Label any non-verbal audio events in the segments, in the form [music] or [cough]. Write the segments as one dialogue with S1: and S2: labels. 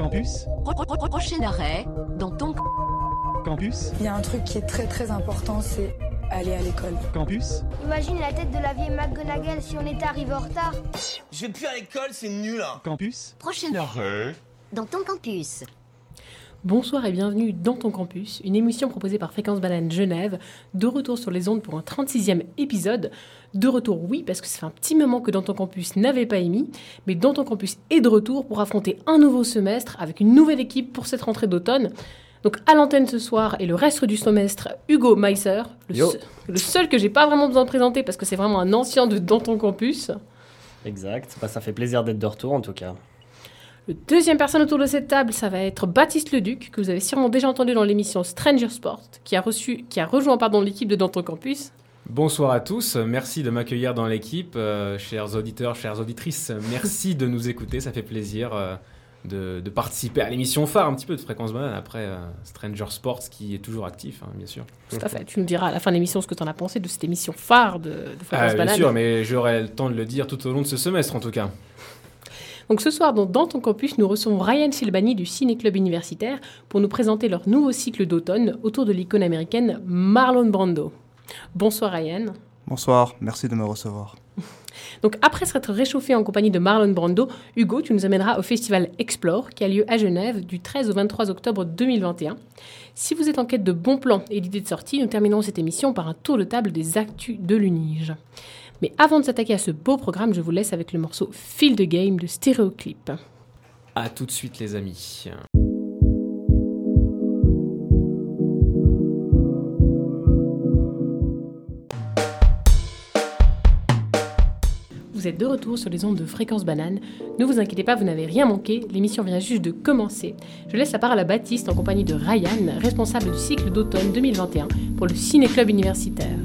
S1: Campus
S2: Pro- pro- pro- Prochain arrêt, dans ton
S1: Campus
S3: Il y a un truc qui est très très important, c'est aller à l'école.
S1: Campus
S4: Imagine la tête de la vieille McGonagall si on était arrivé en retard.
S5: Je vais plus à l'école, c'est nul. Hein.
S1: Campus
S2: prochain arrêt, dans ton campus.
S6: Bonsoir et bienvenue dans ton campus, une émission proposée par Fréquence Banane Genève, de retour sur les ondes pour un 36e épisode. De retour, oui, parce que ça fait un petit moment que dans ton campus n'avait pas émis, mais dans ton campus est de retour pour affronter un nouveau semestre avec une nouvelle équipe pour cette rentrée d'automne. Donc à l'antenne ce soir et le reste du semestre, Hugo Meisser, le, seul- le seul que j'ai pas vraiment besoin de présenter parce que c'est vraiment un ancien de dans ton campus.
S7: Exact, bah, ça fait plaisir d'être de retour en tout cas.
S6: Le deuxième personne autour de cette table, ça va être Baptiste Leduc, que vous avez sûrement déjà entendu dans l'émission Stranger Sport, qui a, reçu, qui a rejoint pardon, l'équipe de Dans ton campus.
S8: Bonsoir à tous, merci de m'accueillir dans l'équipe, euh, chers auditeurs, chères auditrices, merci de nous écouter, ça fait plaisir euh, de, de participer à l'émission phare un petit peu de Fréquence Banane après euh, Stranger Sports qui est toujours actif, hein, bien sûr.
S6: Tout à fait. Tu nous diras à la fin de l'émission ce que tu en as pensé de cette émission phare de, de Fréquence
S8: Ah, bien
S6: Banane.
S8: sûr, mais j'aurai le temps de le dire tout au long de ce semestre en tout cas.
S6: Donc ce soir, dans, dans ton campus, nous recevons Ryan Silbani du Ciné Club Universitaire pour nous présenter leur nouveau cycle d'automne autour de l'icône américaine Marlon Brando. Bonsoir Ryan.
S9: Bonsoir, merci de me recevoir. [laughs]
S6: Donc après s'être réchauffé en compagnie de Marlon Brando, Hugo, tu nous amèneras au festival Explore qui a lieu à Genève du 13 au 23 octobre 2021. Si vous êtes en quête de bons plans et d'idées de sortie, nous terminerons cette émission par un tour de table des actus de l'Unige. Mais avant de s'attaquer à ce beau programme, je vous laisse avec le morceau Feel the Game de Stéréoclip.
S8: À tout de suite les amis.
S6: Vous êtes de retour sur les ondes de Fréquence Banane. Ne vous inquiétez pas, vous n'avez rien manqué, l'émission vient juste de commencer. Je laisse la parole à Baptiste en compagnie de Ryan, responsable du cycle d'automne 2021 pour le Ciné Club Universitaire.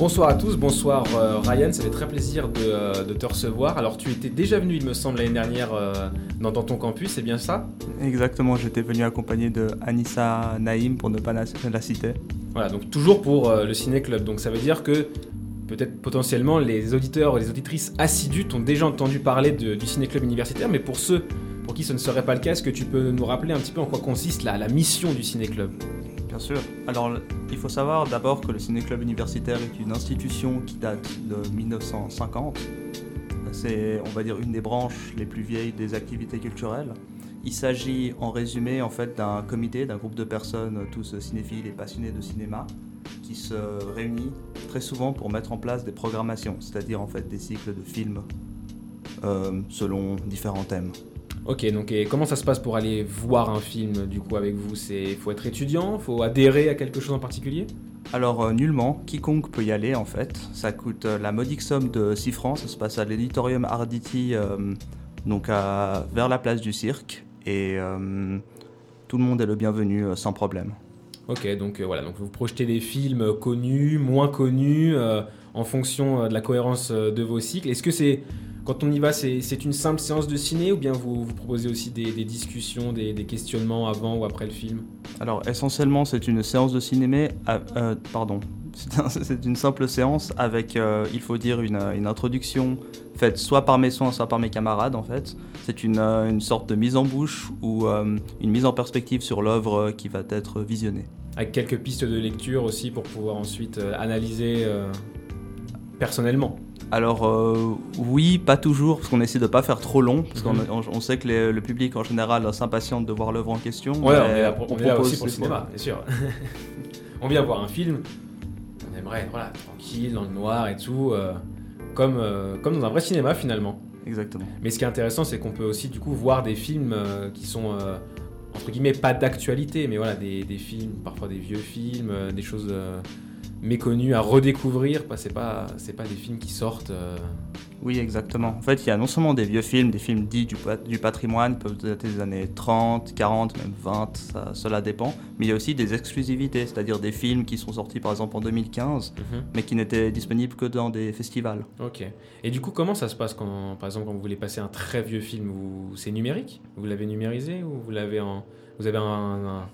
S8: Bonsoir à tous, bonsoir euh, Ryan, ça fait très plaisir de, euh, de te recevoir. Alors tu étais déjà venu il me semble l'année dernière euh, dans, dans ton campus, c'est bien ça?
S9: Exactement, j'étais venu accompagné de Anissa Naïm pour ne pas la, la citer.
S8: Voilà, donc toujours pour le Ciné Club. Donc ça veut dire que peut-être potentiellement les auditeurs et les auditrices assidus t'ont déjà entendu parler de- du Ciné Club universitaire, mais pour ceux pour qui ce ne serait pas le cas, est-ce que tu peux nous rappeler un petit peu en quoi consiste la, la mission du Ciné Club
S9: sûr. Alors, il faut savoir d'abord que le Ciné Club Universitaire est une institution qui date de 1950. C'est, on va dire, une des branches les plus vieilles des activités culturelles. Il s'agit, en résumé, en fait, d'un comité, d'un groupe de personnes, tous cinéphiles et passionnés de cinéma, qui se réunit très souvent pour mettre en place des programmations, c'est-à-dire en fait des cycles de films euh, selon différents thèmes.
S8: Ok, donc et comment ça se passe pour aller voir un film du coup avec vous? C'est faut être étudiant, faut adhérer à quelque chose en particulier?
S9: Alors euh, nullement, quiconque peut y aller en fait. Ça coûte euh, la modique somme de 6 francs, ça se passe à l'éditorium Arditi, euh, donc à- vers la place du cirque, et tout le monde est le bienvenu sans problème.
S8: Ok, donc voilà, donc vous projetez des films connus, moins connus, en fonction de la cohérence de vos cycles. Est-ce que c'est, quand on y va, c'est une simple séance de ciné ou bien vous, vous proposez aussi des, des discussions, des, des questionnements avant ou après le film?
S9: Alors essentiellement c'est une séance de cinéma, à- euh, pardon, [laughs] c'est un- c'est une simple séance avec, euh, il faut dire, une, une introduction faite soit par mes soins, soit par mes camarades en fait. C'est une, euh, une sorte de mise en bouche ou euh, une mise en perspective sur l'œuvre qui va être visionnée.
S8: Avec quelques pistes de lecture aussi pour pouvoir ensuite analyser personnellement.
S9: Alors euh, oui, pas toujours, parce qu'on essaie de pas faire trop long, parce qu'on
S8: Mhm.
S9: on, on sait que les- le public en général s'impatiente de voir l'œuvre en question.
S8: Ouais, on est là, on est là
S9: propose
S8: aussi pour le cinéma, bien sûr. [laughs] on vient voir un film, on aimerait être voilà, tranquille, dans le noir et tout, euh, comme, euh, comme dans un vrai cinéma finalement.
S9: Exactement.
S8: Mais ce qui est intéressant, c'est qu'on peut aussi du coup voir des films qui sont entre guillemets pas d'actualité, mais voilà des, des films, parfois des vieux films, des choses méconnues à redécouvrir. Pas, c'est pas c'est pas des films qui sortent. euh,
S9: Oui, exactement. En fait, il y a non seulement des vieux films, des films dits du, du patrimoine, peuvent dater des années 30, 40, même 20, ça, cela dépend. Mais il y a aussi des exclusivités, c'est-à-dire des films qui sont sortis par exemple en 2015, mais qui n'étaient disponibles que dans des festivals.
S8: Ok. Et du coup, comment ça se passe quand, par exemple, quand vous voulez passer un très vieux film C'est numérique? Vous l'avez numérisé ou vous l'avez en, vous avez un, un-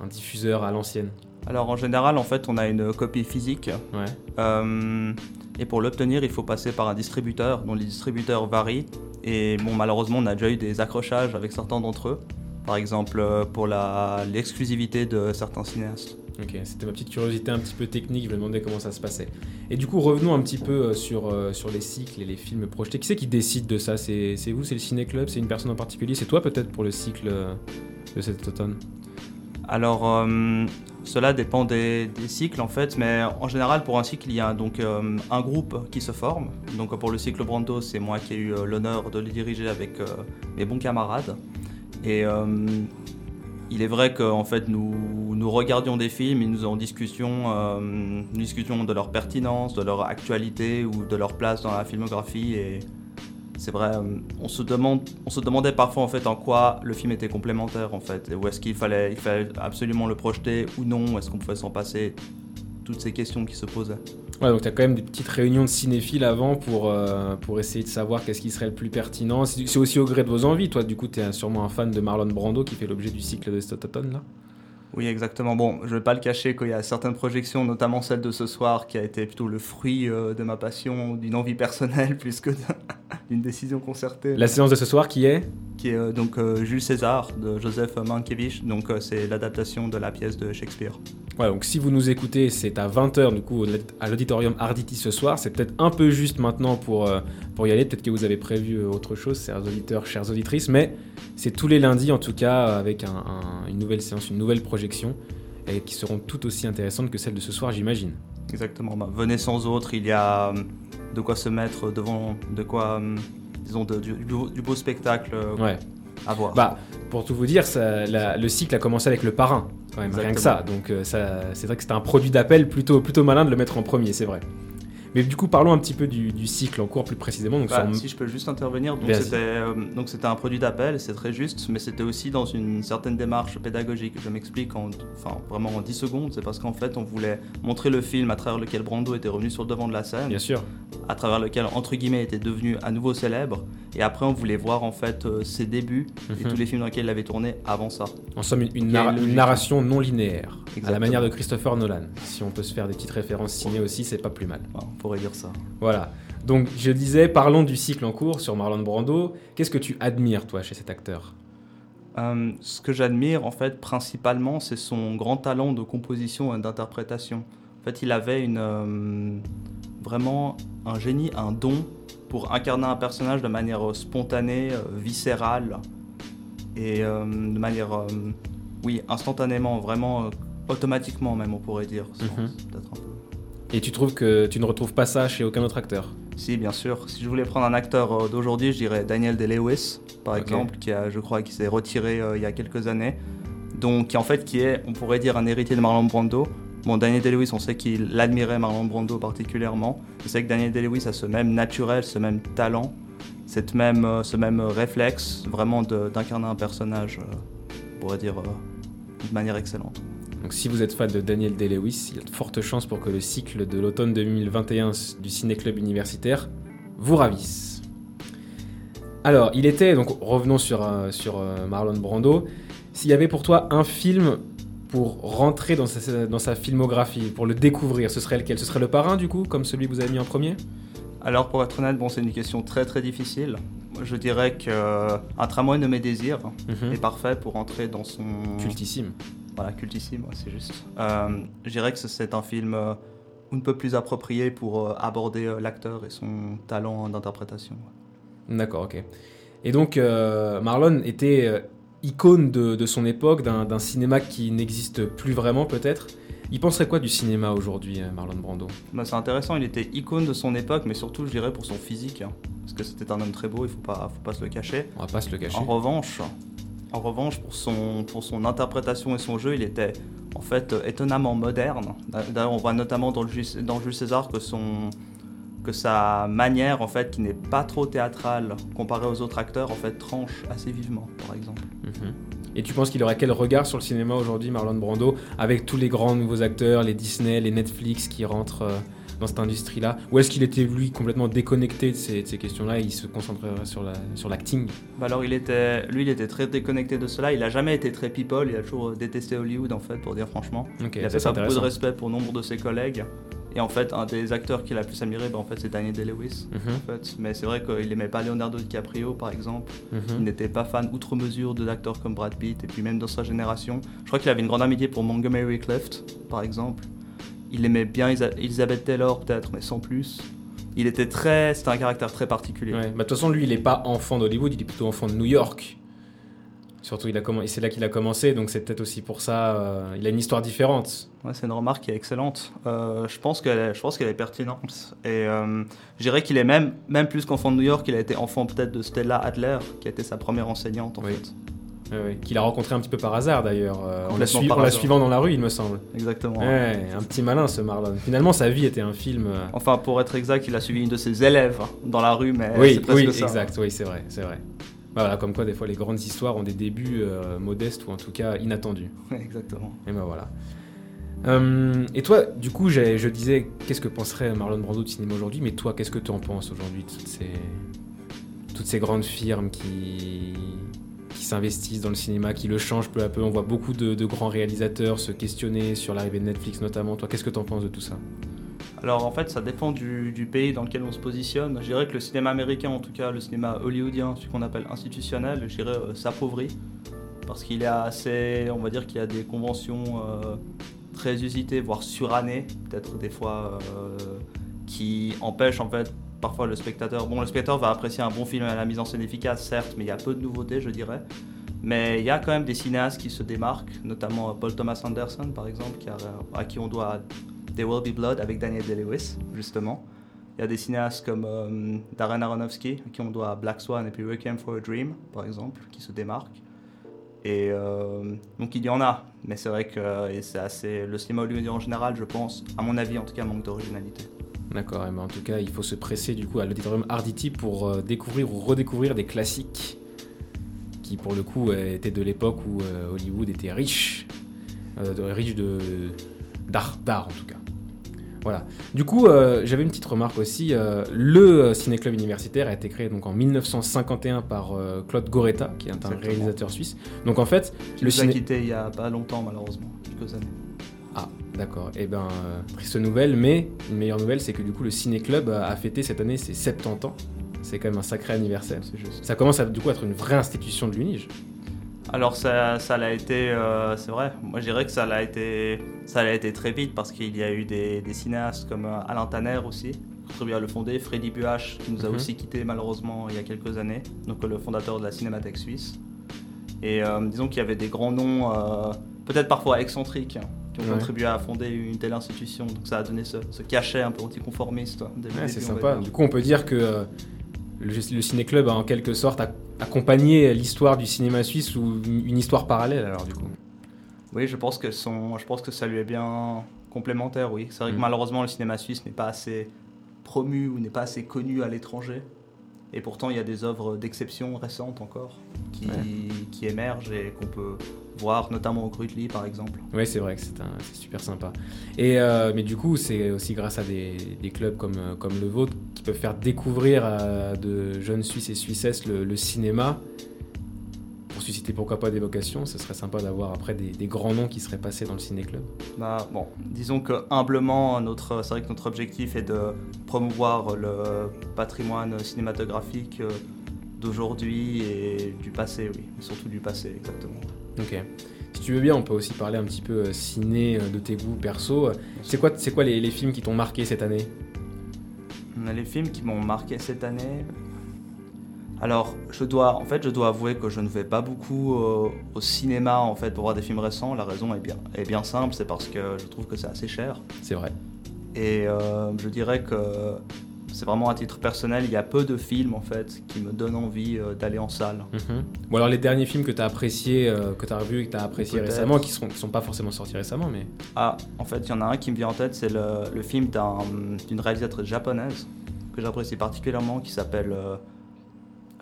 S8: un diffuseur à l'ancienne?
S9: Alors en général, en fait, on a une copie physique.
S8: Ouais.
S9: Euh, et pour l'obtenir, il faut passer par un distributeur, dont les distributeurs varient. Et bon, malheureusement, on a déjà eu des accrochages avec certains d'entre eux. Par exemple, euh, pour l'exclusivité de certains cinéastes.
S8: Ok, c'était ma petite curiosité un petit peu technique, je me demandais comment ça se passait. Et du coup, revenons un petit peu euh, sur, sur les cycles et les films projetés. Qui c'est qui décide de ça? C'est vous, c'est le ciné-club, c'est une personne en particulier? C'est toi peut-être pour le cycle de cet automne?
S9: Alors, euh, cela dépend des, cycles en fait, mais en général, pour un cycle, il y a donc euh, un groupe qui se forme. Donc, pour le cycle Brando, c'est moi qui ai eu euh, l'honneur de le diriger avec euh, mes bons camarades. Et il est vrai qu'en fait, nous, regardions des films et nous en discussions, euh, nous discutions de leur pertinence, de leur actualité ou de leur place dans la filmographie. Et c'est vrai, euh, on se, demande, on se demandait parfois en fait en quoi le film était complémentaire en fait, et est-ce qu'il fallait, il fallait absolument le projeter ou non, est-ce qu'on pouvait s'en passer, toutes ces questions qui se posaient.
S8: Ouais, donc tu as quand même des petites réunions de cinéphiles avant pour, euh, pour essayer de savoir qu'est-ce qui serait le plus pertinent. C'est aussi au gré de vos envies. Toi, du coup, tu es sûrement un fan de Marlon Brando qui fait l'objet du cycle de automne là.
S9: Oui, exactement. Bon, je vais pas le cacher qu'il y a certaines projections, notamment celle de ce soir, qui a été plutôt le fruit euh, de ma passion, d'une envie personnelle, [laughs] plus que d'une décision concertée.
S8: La séance de ce soir qui est?
S9: Qui est euh, donc euh, Jules César de Joseph Mankiewicz, donc c'est l'adaptation de la pièce de Shakespeare.
S8: Ouais, donc si vous nous écoutez, c'est à 20h du coup à l'auditorium Arditi ce soir. C'est peut-être un peu juste maintenant pour, pour y aller. Peut-être que vous avez prévu autre chose, chers auditeurs, chères auditrices. Mais c'est tous les lundis en tout cas avec un- un- une nouvelle séance, une nouvelle projection et qui seront tout aussi intéressantes que celles de ce soir, j'imagine.
S9: Exactement. Bah, venez sans autre, il y a euh, de quoi se mettre devant, de quoi, euh, disons, de- du, du beau- spectacle euh,
S8: Ouais.
S9: à voir.
S8: Bah, pour tout vous dire, ça- la- le cycle a commencé avec le parrain, quand même, rien que ça. Donc ça, c'est vrai que c'était un produit d'appel plutôt, plutôt malin de le mettre en premier, c'est vrai. Mais du coup, parlons un petit peu du, du cycle en cours plus précisément. Donc,
S9: Bah,
S8: sur-
S9: Si je peux juste intervenir, donc
S8: Vas-y.
S9: c'était euh, donc c'était un produit d'appel, c'est très juste, mais c'était aussi dans une certaine démarche pédagogique. Je m'explique en, enfin vraiment en 10 secondes, c'est parce qu'en fait on voulait montrer le film à travers lequel Brando était revenu sur le devant de la scène,
S8: Bien sûr.
S9: à travers lequel entre guillemets était devenu à nouveau célèbre, et après on voulait voir en fait euh, ses débuts et
S8: Mhm.
S9: tous les films dans lesquels il avait tourné avant ça.
S8: En somme, une, narration non linéaire, à la manière de Christopher Nolan. Si on peut se faire des petites références ciné aussi, c'est pas plus mal.
S9: Pourrait dire ça.
S8: Voilà. Donc, je disais, parlons du cycle en cours sur Marlon Brando. Qu'est-ce que tu admires, toi, chez cet acteur?
S9: Euh, ce que j'admire en fait principalement, c'est son grand talent de composition et d'interprétation. En fait, il avait une, euh, vraiment un génie, un don pour incarner un personnage de manière euh, spontanée, viscérale et euh, de manière, euh, oui, instantanément, vraiment euh, automatiquement même, on pourrait dire. sans-
S8: Mhm.
S9: peut-être un peu.
S8: Et tu trouves que tu ne retrouves pas ça chez aucun autre acteur
S9: Si, bien sûr. Si je voulais prendre un acteur euh, d'aujourd'hui, je dirais Daniel Day-Lewis, par exemple, qui a, je crois, qui s'est retiré euh, il y a quelques années. Donc, qui en fait, qui est, on pourrait dire, un héritier de Marlon Brando. Bon, Daniel Day-Lewis, on sait qu'il admirait Marlon Brando particulièrement. Je sais que Daniel Day-Lewis a ce même naturel, ce même talent, cette même, euh, ce même réflexe, vraiment d'incarner un personnage, euh, on pourrait dire, de manière excellente.
S8: Donc si vous êtes fan de Daniel Day-Lewis, il y a de fortes chances pour que le cycle de l'automne 2021 du Ciné-Club universitaire vous ravisse. Alors, il était, donc revenons sur, euh, sur euh, Marlon Brando, s'il y avait pour toi un film pour rentrer dans sa, dans sa filmographie, pour le découvrir, ce serait lequel? Ce serait Le Parrain du coup, comme celui que vous avez mis en premier?
S9: Alors pour être honnête, bon, c'est une question très très difficile. Je dirais que euh, Un tramway de mes désirs
S8: Mhm.
S9: est parfait pour entrer dans son
S8: Cultissime.
S9: Voilà, cultissime, c'est juste. Euh, je dirais que c'est un film euh, un peu plus approprié pour euh, aborder euh, l'acteur et son talent d'interprétation.
S8: D'accord, ok. Et donc, euh, Marlon était icône de, de son époque, d'un cinéma qui n'existe plus vraiment peut-être. Il penserait quoi du cinéma aujourd'hui, Marlon Brando?
S9: Bah, c'est intéressant, il était icône de son époque, mais surtout, je dirais, pour son physique. hein, parce que c'était un homme très beau, il faut pas, faut pas se le cacher.
S8: On va pas se le cacher.
S9: En revanche, en revanche pour, son, pour son interprétation et son jeu, il était en fait euh, étonnamment moderne. D'ailleurs, on voit notamment dans, le dans Jules César que son, que sa manière, en fait, qui n'est pas trop théâtrale comparée aux autres acteurs, en fait, tranche assez vivement, par exemple.
S8: Mhm. Et tu penses qu'il aurait quel regard sur le cinéma aujourd'hui, Marlon Brando, avec tous les grands nouveaux acteurs, les Disney, les Netflix qui rentrent euh, dans cette industrie-là Ou est-ce qu'il était, lui, complètement déconnecté de ces, questions-là et il se concentrerait sur la- sur l'acting?
S9: Bah alors, il était, lui, il était très déconnecté de cela. Il a jamais été très people. Il a toujours détesté Hollywood, en fait, pour dire franchement.
S8: Ok,
S9: il
S8: ça,
S9: avait
S8: c'est
S9: pas beaucoup de respect pour nombre de ses collègues. Et en fait, un des acteurs qu'il a le plus admiré, bah, en fait, c'est Daniel Day-Lewis.
S8: Mhm,
S9: En fait. Mais c'est vrai qu'il aimait pas Leonardo DiCaprio, par exemple. Il
S8: mhm.
S9: n'était pas fan outre mesure de d'acteurs comme Brad Pitt et puis même dans sa génération. Je crois qu'il avait une grande amitié pour Montgomery Clift, par exemple. Il aimait bien Isa- Elizabeth Taylor peut-être, mais sans plus. Il était très, c'était un caractère très particulier.
S8: Ouais, bah, de toute façon, lui, il est pas enfant d'Hollywood, il est plutôt enfant de New York. Surtout, il a c'est là qu'il a commencé, donc c'est peut-être aussi pour ça. euh, il a une histoire différente.
S9: Ouais, c'est une remarque qui est excellente. Euh, je pense qu'elle est, je pense qu'elle est pertinente. Et euh, je dirais qu'il est même, même plus qu'enfant de New York, il a été enfant peut-être de Stella Adler, qui a été sa première enseignante en
S8: Oui.
S9: fait.
S8: Qu'il a rencontré un petit peu par hasard d'ailleurs, euh, en, la,
S9: Complètement
S8: sui-
S9: par
S8: en la
S9: hasard.
S8: suivant dans la rue, il me semble.
S9: Exactement.
S8: Ouais, un petit malin ce Marlon. Finalement, sa vie était un film. euh,
S9: Enfin, pour être exact, il a suivi une de ses élèves dans la rue, mais
S8: oui,
S9: c'est presque
S8: oui,
S9: ça.
S8: exact, oui, c'est vrai, c'est vrai. Bah voilà, comme quoi des fois les grandes histoires ont des débuts euh, modestes ou en tout cas inattendus.
S9: Exactement.
S8: Et ben voilà. Euh, et toi, du coup, je disais, qu'est-ce que penserait Marlon Brando de cinéma aujourd'hui Mais toi, qu'est-ce que tu en penses aujourd'hui de toutes ces, toutes ces grandes firmes qui, qui s'investissent dans le cinéma, qui le changent peu à peu On voit beaucoup de, grands réalisateurs se questionner sur l'arrivée de Netflix notamment. Toi, qu'est-ce que tu en penses de tout ça?
S9: Alors en fait, ça dépend du, du pays dans lequel on se positionne. Je dirais que le cinéma américain, en tout cas le cinéma hollywoodien, ce qu'on appelle institutionnel, je dirais euh, s'appauvrit. Parce qu'il est assez, on va dire qu'il y a des conventions euh, très usitées, voire surannées, peut-être des fois, euh, qui empêchent en fait parfois le spectateur. Bon, le spectateur va apprécier un bon film à la mise en scène efficace, certes, mais il y a peu de nouveautés, je dirais. Mais il y a quand même des cinéastes qui se démarquent, notamment euh, Paul Thomas Anderson, par exemple, qui a- à qui on doit There Will Be Blood avec Daniel Day-Lewis, justement. Il y a des cinéastes comme euh, Darren Aronofsky, à qui on doit Black Swan et puis Requiem for a Dream, par exemple, qui se démarquent. Et euh, donc il y en a, mais c'est vrai que c'est assez, le cinéma hollywoodien en général, je pense, à mon avis en tout cas, manque d'originalité.
S8: D'accord, et ben en tout cas, il faut se presser du coup à l'auditorium Arditi pour euh, découvrir ou redécouvrir des classiques qui, pour le coup, euh, étaient de l'époque où euh, Hollywood était riche, riche de d'art, d'art en tout cas. Voilà. Du coup, j'avais une petite remarque aussi. le ciné-club universitaire a été créé donc en 1951 par Claude Goretta, qui est un
S9: Exactement.
S8: réalisateur suisse. Donc en fait,
S9: Qui
S8: le
S9: nous a
S8: ciné...
S9: quittés il y a pas longtemps, malheureusement, quelques années.
S8: Ah, d'accord. Eh ben, euh, triste nouvelle, mais une meilleure nouvelle, c'est que du coup, le Ciné Club a, fêté cette année ses 70 ans. C'est quand même un sacré anniversaire.
S9: C'est juste.
S8: Ça commence à du coup être une vraie institution de l'UNIGE.
S9: Alors ça, ça l'a été, euh, c'est vrai. Moi je dirais que ça l'a été, ça l'a été très vite parce qu'il y a eu des, des cinéastes comme euh, Alain Tanner aussi, contribué à le fonder, Freddy Buach qui nous a
S8: Mhm.
S9: aussi quitté malheureusement il y a quelques années, donc le fondateur de la Cinémathèque suisse. Et euh, disons qu'il y avait des grands noms, euh, peut-être parfois excentriques, hein, qui ont
S8: Ouais.
S9: contribué à fonder une telle institution. Donc ça a donné ce, ce cachet un peu anticonformiste. le
S8: Ouais, c'est sympa. Du coup, on peut dire que euh, le, le Ciné Club a en quelque sorte ac- accompagné l'histoire du cinéma suisse ou une, une histoire parallèle, alors du coup.
S9: Oui, je pense que son, je pense que ça lui est bien complémentaire. Oui, c'est vrai
S8: Mm.
S9: que malheureusement le cinéma suisse n'est pas assez promu ou n'est pas assez connu à l'étranger. Et pourtant, il y a des œuvres d'exception récentes encore qui,
S8: Ouais.
S9: qui émergent et qu'on peut voir, notamment au Grutli par exemple.
S8: Oui, c'est vrai que c'est un- c'est super sympa. Et, euh, mais du coup, c'est aussi grâce à des, des clubs comme, euh, comme le vôtre qui peuvent faire découvrir à de jeunes Suisses et Suissesses le, le cinéma pour susciter pourquoi pas des vocations. Ce serait sympa d'avoir après des, des grands noms qui seraient passés dans le ciné-club.
S9: Bah, bon, disons que humblement, notre, c'est vrai que notre objectif est de promouvoir le patrimoine cinématographique euh, d'aujourd'hui et du passé, oui, surtout du passé, exactement.
S8: Ok. Si tu veux bien, on peut aussi parler un petit peu euh, ciné euh, de tes goûts perso. C'est quoi, c'est quoi les, les films qui t'ont marqué cette année?
S9: On a les films qui m'ont marqué cette année. Alors, je dois, en fait, je dois avouer que je ne vais pas beaucoup euh, au cinéma en fait pour voir des films récents. La raison est bien, est bien simple, c'est parce que je trouve que c'est assez cher.
S8: C'est vrai.
S9: Et euh, je dirais que c'est vraiment à titre personnel, il y a peu de films en fait qui me donnent envie euh, d'aller en salle.
S8: Mhm. Ou alors les derniers films que tu as appréciés, euh, que tu as revus et que tu as appréciés récemment, qui sont, qui sont pas forcément sortis récemment, mais.
S9: Ah, en fait, il y en a un qui me vient en tête, c'est le, le film d'un- d'une réalisatrice japonaise que j'apprécie particulièrement qui s'appelle. euh,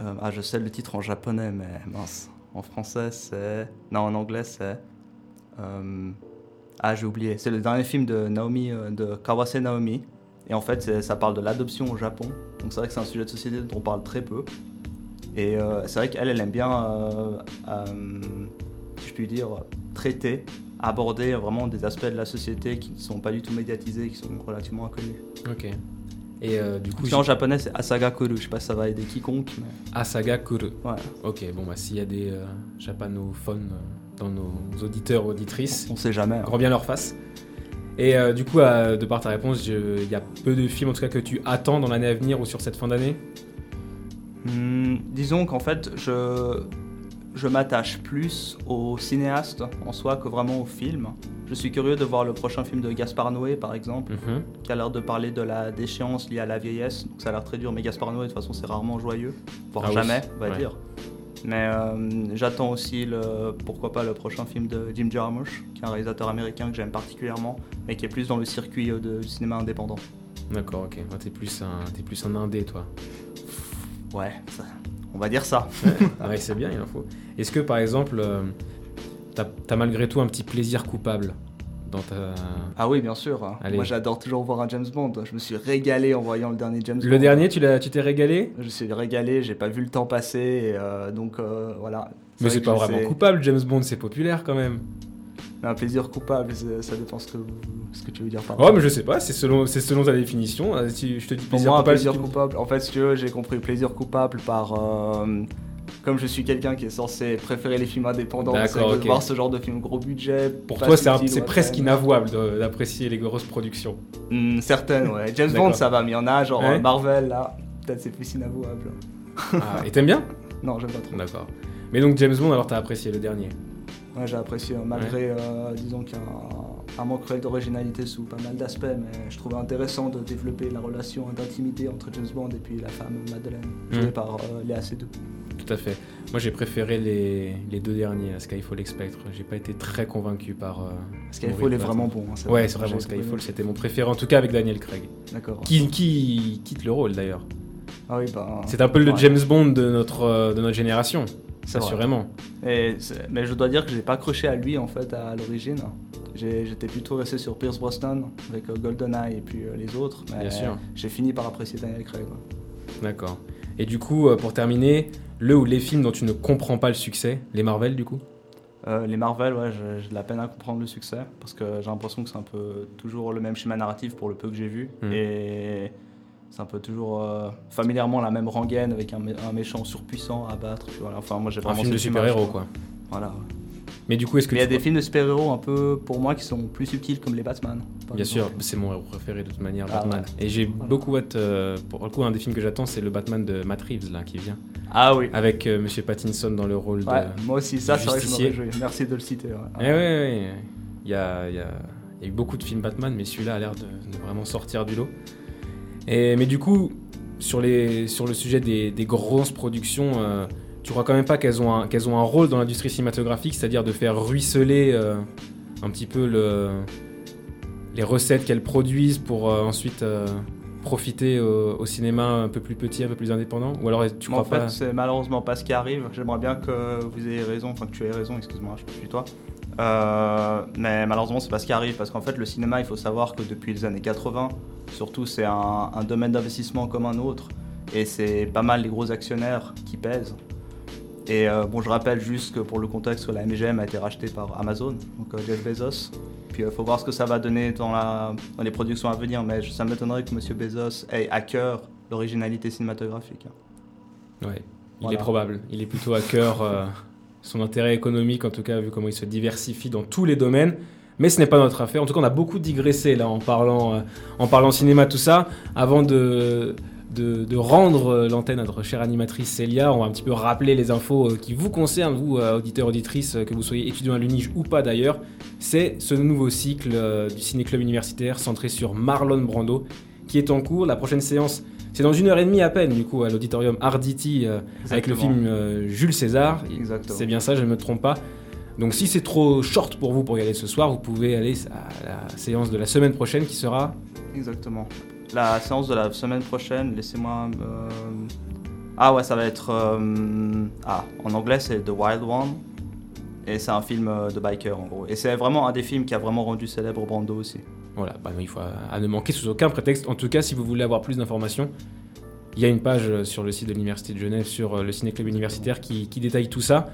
S9: euh, ah, je sais le titre en japonais, mais mince. En français, c'est. Non, en anglais, c'est. euh, Ah, j'ai oublié. C'est le dernier film de Naomi, euh, de Kawase Naomi. Et en fait, ça parle de l'adoption au Japon. Donc c'est vrai que c'est un sujet de société dont on parle très peu. Et c'est vrai qu'elle, elle aime bien, si je puis dire, traiter, aborder vraiment des aspects de la société qui ne sont pas du tout médiatisés, qui sont relativement inconnus.
S8: Ok. Et euh, du coup,
S9: qu'en japonais, c'est Asaga Kuru. Je sais pas si ça va aider quiconque, mais
S8: Asaga Kuru.
S9: ouais.
S8: Ok, bon, bah s'il y a des euh, japanophones euh, dans nos auditeurs, auditrices,
S9: On sait jamais. hein.
S8: grand bien leur face. Et euh, du coup, de par ta réponse, il y a peu de films en tout cas que tu attends dans l'année à venir ou sur cette fin d'année?
S9: Hmm, disons qu'en fait, je, je m'attache plus au cinéaste en soi que vraiment au film. Je suis curieux de voir le prochain film de Gaspard Noé, par exemple,
S8: Mhm.
S9: qui a l'air de parler de la déchéance liée à la vieillesse. Donc ça a l'air très dur, mais Gaspard Noé, de toute façon, c'est rarement joyeux, voire
S8: Ah
S9: jamais, on va
S8: ouais.
S9: dire. Mais euh, j'attends aussi, le, pourquoi pas, le prochain film de Jim Jarmusch, qui est un réalisateur américain que j'aime particulièrement, mais qui est plus dans le circuit euh, de, du cinéma indépendant.
S8: D'accord, ok. T'es plus, un, plus un indé, toi.
S9: Ouais, ça- on va dire ça.
S8: Ouais, c'est bien, il en faut. Est-ce que par exemple, euh, t'as as malgré tout un petit plaisir coupable dans ta.
S9: Ah oui, bien sûr.
S8: Allez.
S9: Moi, j'adore toujours voir un James Bond. Je me suis régalé en voyant le dernier James Bond.
S8: Le dernier, tu l'as- tu t'es régalé?
S9: Je me suis régalé, j'ai pas vu le temps passer, et, euh, donc euh, voilà.
S8: Mais c'est pas vraiment coupable, James Bond, c'est populaire quand même.
S9: Un plaisir coupable, ça dépend ce que, ce que tu veux dire par
S8: Oh, mais je sais pas, c'est selon, c'est selon ta définition. Euh, Si je te dis
S9: Pour
S8: plaisir
S9: moi, un
S8: coupable.
S9: plaisir coupable, en fait, si tu veux, j'ai compris plaisir coupable par. euh, comme je suis quelqu'un qui est censé préférer les films indépendants, c'est vrai que
S8: ok.
S9: de voir ce genre de film gros budget.
S8: Pour toi, c'est presque inavouable d'apprécier les grosses productions.
S9: Hmm, certaines, ouais. James. Bond, ça va, mais il y en a, genre
S8: Ouais.
S9: euh, Marvel, là, peut-être c'est plus inavouable.
S8: Ah, et t'aimes bien [laughs]
S9: Non, j'aime pas trop.
S8: D'accord. Mais donc James Bond, alors t'as apprécié le dernier
S9: Ouais, j'ai apprécié, euh, malgré, euh, disons qu'il y a un, un manque cruel d'originalité sous pas mal d'aspects, mais je trouvais intéressant de développer la relation d'intimité entre James Bond et puis la femme Madeleine, jouée
S8: Mm.
S9: par euh, Léa Seydoux.
S8: Tout à fait. Moi, j'ai préféré les, les deux derniers, Skyfall et Spectre. J'ai pas été très convaincu par. euh,
S9: Skyfall est vraiment bon. hein, c'est
S8: Ouais, c'est vraiment Skyfall, c'était mon préféré, en tout cas avec Daniel Craig.
S9: D'accord.
S8: Qui, qui quitte le rôle d'ailleurs.
S9: Ah oui, bah.
S8: C'est un peu le James Bond de notre, de notre génération. Assurément.
S9: Et mais je dois dire que j'ai pas accroché à lui en fait à l'origine. J'étais plutôt resté sur Pierce Brosnan avec euh, GoldenEye et puis euh, les autres. Mais
S8: Bien sûr.
S9: J'ai fini par apprécier Daniel Craig.
S8: D'accord. Et du coup, euh, pour terminer, le ou les films dont tu ne comprends pas le succès, les Marvel du coup?
S9: Euh, les Marvel, ouais, j'ai de la peine à comprendre le succès parce que j'ai l'impression que c'est un peu toujours le même schéma narratif pour le peu que j'ai vu.
S8: Mhm.
S9: Et c'est un peu toujours euh, familièrement la même rengaine avec un, mé- un méchant surpuissant à battre. Enfin, moi j'ai
S8: Un
S9: vraiment
S8: film de super-héros quoi.
S9: Voilà. ouais.
S8: Mais du coup, est-ce que
S9: il y a des films de super-héros un peu, pour moi, qui sont plus subtils comme les Batman.
S8: Bien sûr, c'est mon héros préféré de toute manière,
S9: Ah
S8: Batman. Et j'ai beaucoup hâte, euh, pour le coup, un des films que j'attends, c'est le Batman de Matt Reeves, là, qui vient.
S9: Ah oui.
S8: Avec euh, Monsieur Pattinson dans le rôle
S9: Ouais,
S8: de...
S9: moi aussi, ça, c'est vrai que je me réjouis. Merci de le citer. ouais.
S8: Eh ouais. Il y a, il y, a, il y a eu beaucoup de films Batman, mais celui-là a l'air de, de vraiment sortir du lot. Et, mais du coup, sur, les, sur le sujet des, des grosses productions, euh, tu crois quand même pas qu'elles ont, un- qu'elles ont un rôle dans l'industrie cinématographique, c'est-à-dire de faire ruisseler euh, un petit peu le, les recettes qu'elles produisent pour euh, ensuite euh, profiter au, au cinéma un peu plus petit, un peu plus indépendant? Ou alors tu crois
S9: en fait,
S8: pas?
S9: c'est malheureusement pas ce qui arrive. J'aimerais bien que vous ayez raison, enfin que tu aies raison, excuse-moi, je suis toi. Euh, mais malheureusement, c'est pas ce qui arrive parce qu'en fait, le cinéma, il faut savoir que depuis les années 80, surtout, c'est un, un domaine d'investissement comme un autre et c'est pas mal les gros actionnaires qui pèsent. Et euh, bon, je rappelle juste que pour le contexte, la MGM a été rachetée par Amazon, donc euh, Jeff Bezos. Puis il faut voir ce que ça va donner dans, la, dans les productions à venir, mais ça m'étonnerait que M. Bezos ait à cœur l'originalité cinématographique.
S8: Ouais, il
S9: Voilà.
S8: est probable. Il est plutôt à cœur son intérêt économique, en tout cas, vu comment il se diversifie dans tous les domaines. Mais ce n'est pas notre affaire. En tout cas, on a beaucoup digressé là en parlant, euh, en parlant cinéma, tout ça. Avant de, de, rendre euh, l'antenne à notre chère animatrice Célia, on va un petit peu rappeler les infos euh, qui vous concernent, vous, euh, auditeurs, auditrices, que vous soyez étudiants à l'UNIGE ou pas d'ailleurs. C'est ce nouveau cycle du Ciné-Club universitaire centré sur Marlon Brando qui est en cours. La prochaine séance, c'est dans une heure et demie à peine, du coup, à l'auditorium Arditi euh, avec le film euh, Jules César. C'est bien ça, je ne me trompe pas. Donc si c'est trop short pour vous pour y aller ce soir, vous pouvez aller à la séance de la semaine prochaine qui sera
S9: Exactement. la séance de la semaine prochaine, laissez-moi. euh, Ah ouais, ça va être. Ah, en anglais c'est The Wild One. Et c'est un film de biker en gros. Et c'est vraiment un des films qui a vraiment rendu célèbre Brando aussi.
S8: Voilà, bah, il faut à, à ne manquer sous aucun prétexte. En tout cas, si vous voulez avoir plus d'informations, il y a une page euh, sur le site de l'Université de Genève, sur euh, le Ciné-Club universitaire, qui, détaille tout ça.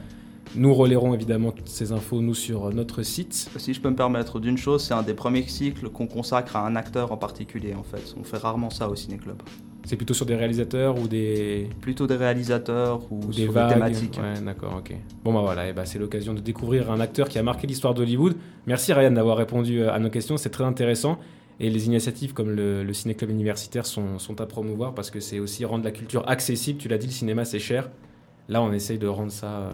S8: Nous relayerons évidemment toutes ces infos, nous, sur euh, notre site.
S9: Si je peux me permettre d'une chose, c'est un des premiers cycles qu'on consacre à un acteur en particulier en fait. On fait rarement ça au ciné-club.
S8: C'est plutôt sur des réalisateurs ou des,
S9: Plutôt des réalisateurs ou,
S8: ou des
S9: sur
S8: vagues
S9: des thématiques.
S8: Ouais, d'accord, ok. Bon, bah voilà, et bah, c'est l'occasion de découvrir un acteur qui a marqué l'histoire d'Hollywood. Merci Ryan d'avoir répondu euh, à nos questions, c'est très intéressant. Et les initiatives comme le, le Ciné-Club universitaire sont, sont à promouvoir parce que c'est aussi rendre la culture accessible. Tu l'as dit, le cinéma c'est cher. Là, on essaye de rendre ça euh,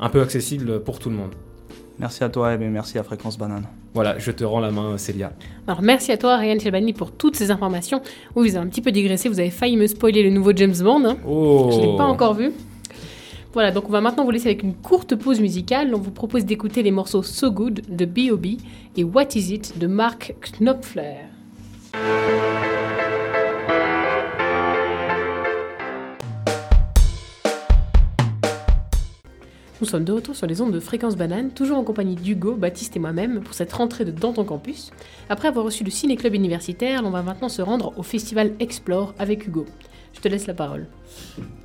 S8: un peu accessible pour tout le monde.
S9: Merci à toi et merci à Fréquence Banane.
S8: Voilà, je te rends la main, Célia.
S6: Alors merci à toi, Ryan Chelbani, pour toutes ces informations. Oui, vous avez un petit peu digressé, vous avez failli me spoiler le nouveau James Bond. hein.
S8: Oh
S6: Je ne l'ai pas encore vu. Voilà, donc on va maintenant vous laisser avec une courte pause musicale. On vous propose d'écouter les morceaux So Good de B.O.B. et What Is It de Mark Knopfler. Nous sommes de retour sur les ondes de Fréquence Banane, toujours en compagnie d'Hugo, Baptiste et moi-même pour cette rentrée de Dans ton campus. Après avoir reçu le Ciné-Club universitaire, on va maintenant se rendre au festival Explore avec Hugo. Je te laisse la parole.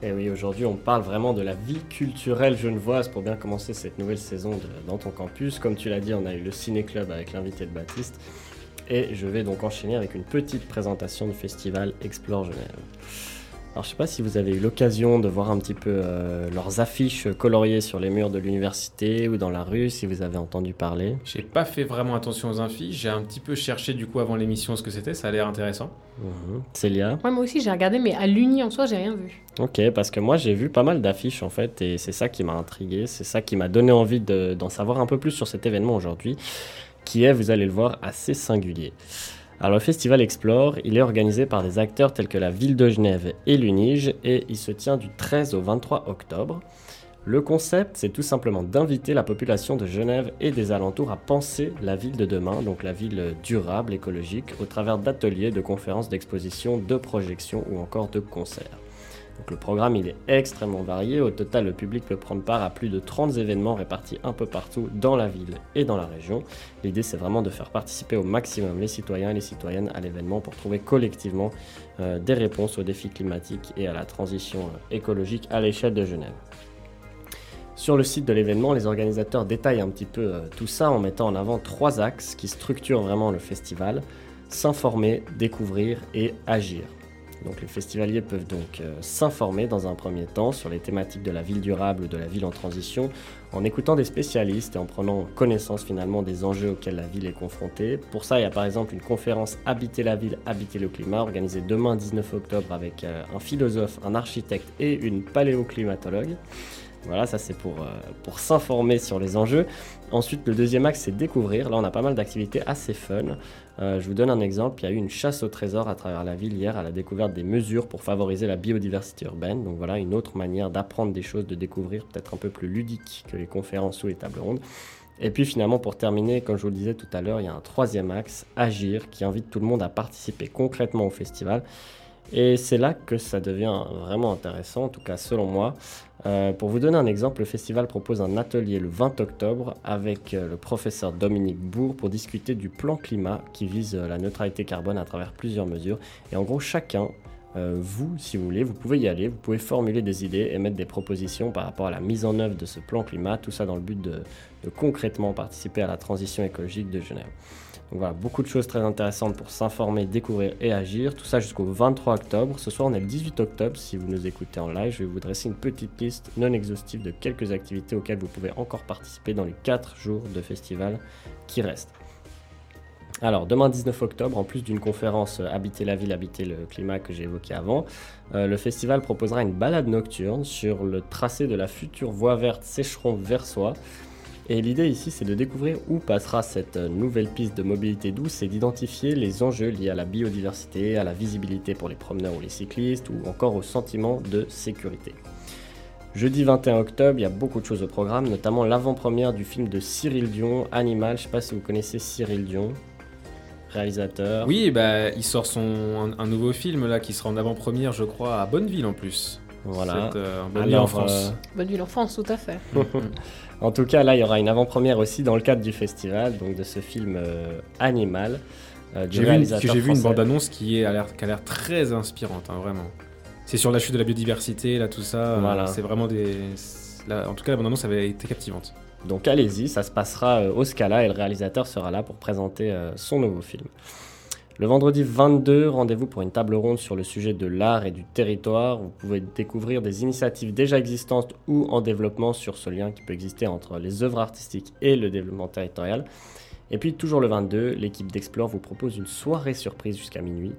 S7: Et oui, aujourd'hui, on parle vraiment de la vie culturelle genevoise pour bien commencer cette nouvelle saison de- dans ton campus. Comme tu l'as dit, on a eu le Ciné-Club avec l'invité de Baptiste. Et je vais donc enchaîner avec une petite présentation du festival Explore Genève. Alors, je sais pas si vous avez eu l'occasion de voir un petit peu euh, leurs affiches coloriées sur les murs de l'université ou dans la rue, si vous avez entendu parler.
S8: J'ai pas fait vraiment attention aux infis. J'ai un petit peu cherché du coup avant l'émission ce que c'était. Ça a l'air intéressant.
S7: Mhm. Célia?
S6: Ouais, moi aussi j'ai regardé, mais à l'Uni en soi, j'ai rien vu.
S7: Ok, parce que moi j'ai vu pas mal d'affiches en fait, et c'est ça qui m'a intrigué, c'est ça qui m'a donné envie de- d'en savoir un peu plus sur cet événement aujourd'hui, qui est, vous allez le voir, assez singulier. Alors le festival Explore, il est organisé par des acteurs tels que la ville de Genève et l'UNIGE, et il se tient du 13 au 23 octobre. Le concept, c'est tout simplement d'inviter la population de Genève et des alentours à penser la ville de demain, donc la ville durable, écologique, au travers d'ateliers, de conférences, d'expositions, de projections ou encore de concerts. Le programme est extrêmement varié. Au total, le public peut prendre part à plus de 30 événements répartis un peu partout dans la ville et dans la région. L'idée c'est vraiment de faire participer au maximum les citoyens et les citoyennes à l'événement pour trouver collectivement euh, des réponses aux défis climatiques et à la transition euh, écologique à l'échelle de Genève. Sur le site de l'événement, les organisateurs détaillent un petit peu euh, tout ça en mettant en avant trois axes qui structurent vraiment le festival s'informer, découvrir et agir. Donc les festivaliers peuvent donc euh, s'informer dans un premier temps sur les thématiques de la ville durable ou de la ville en transition en écoutant des spécialistes et en prenant connaissance finalement des enjeux auxquels la ville est confrontée. Pour ça, il y a par exemple une conférence Habiter la ville, habiter le climat organisée demain 19 octobre avec euh, un philosophe, un architecte et une paléoclimatologue. Voilà, ça c'est pour, euh, pour s'informer sur les enjeux. Ensuite, le deuxième axe, c'est découvrir. Là, on a pas mal d'activités assez fun. Euh, je vous donne un exemple. Il y a eu une chasse au trésor à travers la ville hier à la découverte des mesures pour favoriser la biodiversité urbaine. Donc voilà, une autre manière d'apprendre des choses, de découvrir peut-être un peu plus ludique que les conférences ou les tables rondes. Et puis finalement, pour terminer, comme je vous le disais tout à l'heure, il y a un troisième axe, agir, qui invite tout le monde à participer concrètement au festival. Et c'est là que ça devient vraiment intéressant, en tout cas selon moi. Euh, pour vous donner un exemple, le festival propose un atelier le 20 octobre avec euh, le professeur Dominique Bourg pour discuter du plan climat qui vise euh, la neutralité carbone à travers plusieurs mesures. Et en gros, chacun, vous, si vous voulez, vous pouvez y aller, vous pouvez formuler des idées et mettre des propositions par rapport à la mise en œuvre de ce plan climat, tout ça dans le but de concrètement participer à la transition écologique de Genève. Donc voilà, beaucoup de choses très intéressantes pour s'informer, découvrir et agir. Tout ça jusqu'au 23 octobre. Ce soir, on est le 18 octobre. Si vous nous écoutez en live, je vais vous dresser une petite liste non exhaustive de quelques activités auxquelles vous pouvez encore participer dans les 4 jours de festival qui restent. Alors, demain 19 octobre, en plus d'une conférence euh, Habiter la ville, habiter le climat que j'ai évoqué avant, euh, le festival proposera une balade nocturne sur le tracé de la future voie verte Sécheron-Versoix. Et l'idée ici, c'est de découvrir où passera cette nouvelle piste de mobilité douce et d'identifier les enjeux liés à la biodiversité, à la visibilité pour les promeneurs ou les cyclistes, ou encore au sentiment de sécurité. Jeudi 21 octobre, il y a beaucoup de choses au programme, notamment l'avant-première du film de Cyril Dion, Animal. Je sais pas si vous connaissez Cyril Dion. réalisateur.
S8: Oui, bah, il sort son, un, un nouveau film là qui sera en avant-première, je crois, à Bonneville en plus.
S7: Voilà.
S8: Euh, Bonneville en France.
S6: Bonne ville en France, tout à fait.
S7: euh, [laughs] en tout cas, là, il y aura une avant-première aussi dans le cadre du festival, donc de ce film euh, Animal. euh, du
S8: J'ai vu, une-
S7: réalisateur
S8: j'ai vu une bande-annonce qui, est, a l'air- qui a l'air très inspirante, hein, vraiment. C'est sur la chute de la biodiversité, là, tout ça. euh,
S7: Voilà.
S8: C'est vraiment des. là, en tout cas, la bande-annonce avait été captivante.
S7: Donc allez-y, ça se passera euh, au Scala et le réalisateur sera là pour présenter euh, son nouveau film. Le vendredi 22, rendez-vous pour une table ronde sur le sujet de l'art et du territoire. Vous pouvez découvrir des initiatives déjà existantes ou en développement sur ce lien qui peut exister entre les œuvres artistiques et le développement territorial. Et puis toujours le 22, l'équipe d'Explore vous propose une soirée surprise jusqu'à minuit.